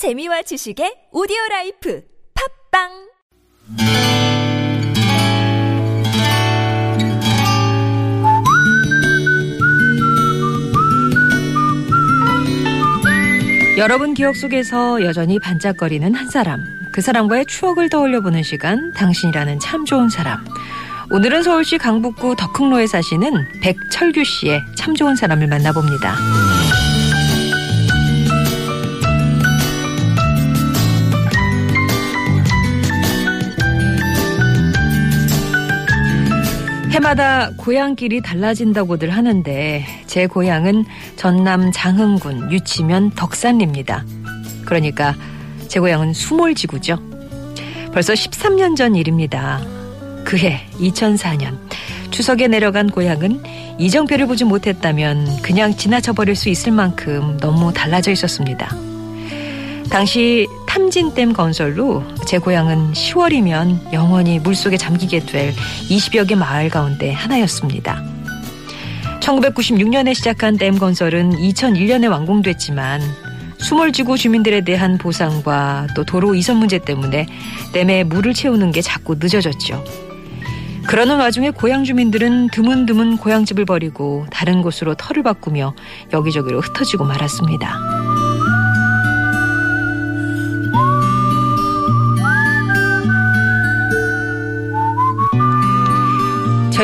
재미와 지식의 오디오 life 팟빵 여러분 기억 속에서 여전히 반짝거리는 한 사람. 그 사람과의 추억을 떠올려 보는 시간, 당신이라는 참 좋은 사람. 오늘은 서울시 강북구 덕릉로에 사시는 백철규 씨의 참 좋은 사람을 만나봅니다. 해마다 고향길이 달라진다고들 하는데 제 고향은 전남 장흥군 유치면 덕산리입니다. 그러니까 제 고향은 수몰지구죠. 벌써 13년 전 일입니다. 그해 2004년 추석에 내려간 고향은 이정표를 보지 못했다면 그냥 지나쳐 버릴 수 있을 만큼 너무 달라져 있었습니다. 당시 탐진댐 건설로 제 고향은 10월이면 영원히 물속에 잠기게 될 20여 개 마을 가운데 하나였습니다. 1996년에 시작한 댐 건설은 2001년에 완공됐지만 수몰지구 주민들에 대한 보상과 또 도로 이선 문제 때문에 댐에 물을 채우는 게 자꾸 늦어졌죠. 그러는 와중에 고향 주민들은 드문드문 고향집을 버리고 다른 곳으로 터를 바꾸며 여기저기로 흩어지고 말았습니다.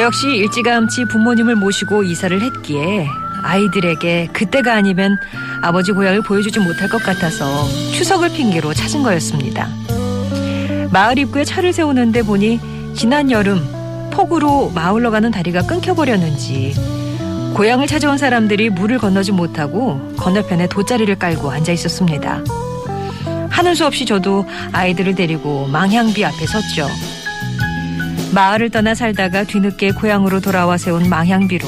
역시 일찌감치 부모님을 모시고 이사를 했기에 아이들에게 그때가 아니면 아버지 고향을 보여주지 못할 것 같아서 추석을 핑계로 찾은 거였습니다. 마을 입구에 차를 세우는데 보니 지난 여름 폭우로 마을로 가는 다리가 끊겨버렸는지 고향을 찾아온 사람들이 물을 건너지 못하고 건너편에 돗자리를 깔고 앉아 있었습니다. 하는 수 없이 저도 아이들을 데리고 망향비 앞에 섰죠. 마을을 떠나 살다가 뒤늦게 고향으로 돌아와 세운 망향비로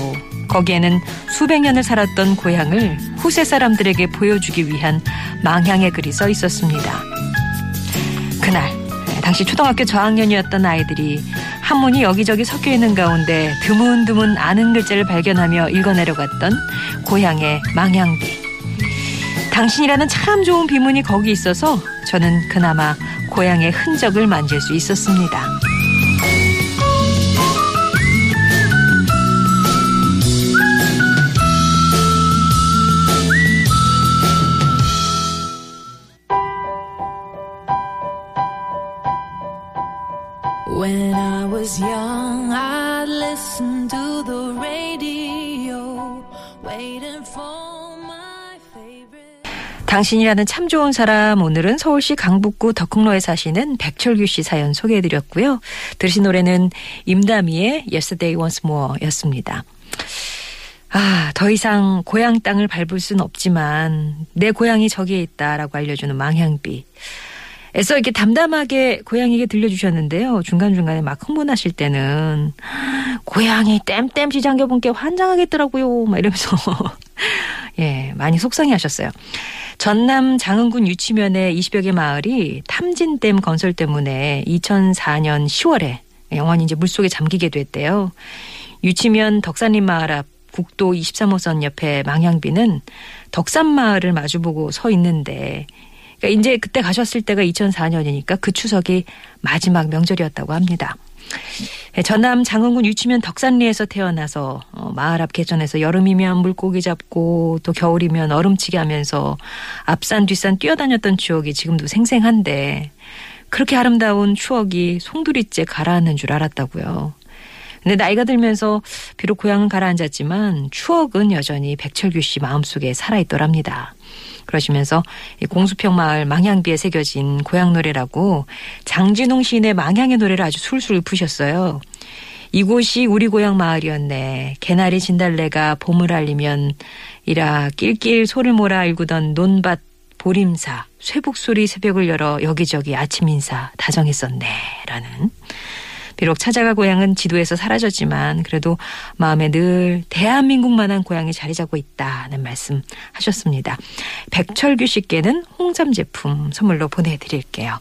거기에는 수백 년을 살았던 고향을 후세 사람들에게 보여주기 위한 망향의 글이 써 있었습니다. 그날 당시 초등학교 저학년이었던 아이들이 한문이 여기저기 섞여 있는 가운데 드문드문 아는 글자를 발견하며 읽어내려갔던 고향의 망향비. 당신이라는 참 좋은 비문이 거기 있어서 저는 그나마 고향의 흔적을 만질 수 있었습니다. When I was young, I'd listen to the radio, waiting for. 당신이라는 참 좋은 사람 오늘은 서울시 강북구 덕흥로에 사시는 백철규 씨 사연 소개해드렸고요. 들으신 노래는 임다미의 Yesterday Once More였습니다. 아, 더 이상 고향 땅을 밟을 수는 없지만 내 고향이 저기에 있다라고 알려주는 망향비. 애써 이렇게 담담하게 고양이에게 들려주셨는데요. 중간중간에 막 흥분하실 때는 고양이 땜땜 지장겨분께 환장하겠더라고요. 막 이러면서 예, 많이 속상해 하셨어요. 전남 장흥군 유치면의 20여 개 마을이 탐진댐 건설 때문에 2004년 10월에 영원히 이제 물속에 잠기게 됐대요. 유치면 덕산림 마을 앞 국도 23호선 옆에 망향비는 덕산마을을 마주보고 서 있는데 그러니까 이제 그때 가셨을 때가 2004년이니까 그 추석이 마지막 명절이었다고 합니다. 예, 전남 장흥군 유치면 덕산리에서 태어나서 어, 마을 앞 개천에서 여름이면 물고기 잡고 또 겨울이면 얼음치기 하면서 앞산 뒷산 뛰어다녔던 추억이 지금도 생생한데 그렇게 아름다운 추억이 송두리째 가라앉는 줄 알았다고요. 근데 나이가 들면서 비록 고향은 가라앉았지만 추억은 여전히 백철규 씨 마음속에 살아있더랍니다. 그러시면서 공수평 마을 망향비에 새겨진 고향 노래라고 장진홍 시인의 망향의 노래를 아주 술술 푸셨어요. 이곳이 우리 고향 마을이었네. 개나리 진달래가 봄을 알리면 이라 낄낄 소를 몰아 일구던 논밭 보림사 쇠북소리 새벽을 열어 여기저기 아침 인사 다정했었네. 라는 비록 찾아가 고향은 지도에서 사라졌지만 그래도 마음에 늘 대한민국만한 고향이 자리 잡고 있다는 말씀 하셨습니다. 백철규 씨께는 홍삼 제품 선물로 보내드릴게요.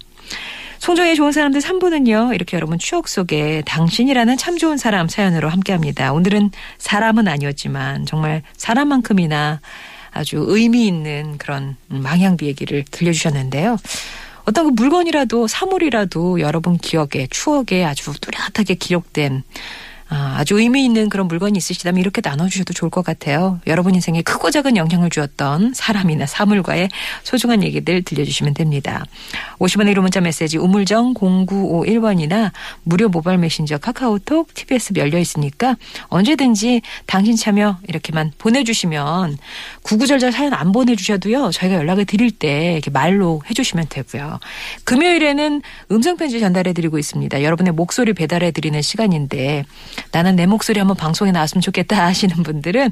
송정의 좋은 사람들 3부는요. 이렇게 여러분 추억 속에 당신이라는 참 좋은 사람 사연으로 함께합니다. 오늘은 사람은 아니었지만 정말 사람만큼이나 아주 의미 있는 그런 망향비 얘기를 들려주셨는데요. 어떤 그 물건이라도 사물이라도 여러분 기억에 추억에 아주 뚜렷하게 기록된 아, 아주 의미 있는 그런 물건이 있으시다면 이렇게 나눠주셔도 좋을 것 같아요. 여러분 인생에 크고 작은 영향을 주었던 사람이나 사물과의 소중한 얘기들 들려주시면 됩니다. 50원의 1호 문자 메시지 우물정 0951번이나 무료 모바일 메신저 카카오톡 TBS 열려 있으니까 언제든지 당신 참여 이렇게만 보내주시면 구구절절 사연 안 보내주셔도요. 저희가 연락을 드릴 때 이렇게 말로 해주시면 되고요. 금요일에는 음성편지 전달해드리고 있습니다. 여러분의 목소리 배달해드리는 시간인데 나는 내 목소리 한번 방송에 나왔으면 좋겠다 하시는 분들은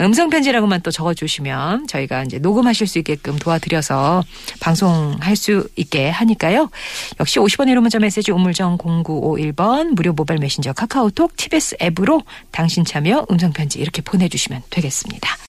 음성 편지라고만 또 적어 주시면 저희가 이제 녹음하실 수 있게끔 도와드려서 방송할 수 있게 하니까요. 역시 50원 1호 문자 메시지 우물정 0951번 무료 모바일 메신저 카카오톡 TBS 앱으로 당신 참여 음성 편지 이렇게 보내 주시면 되겠습니다.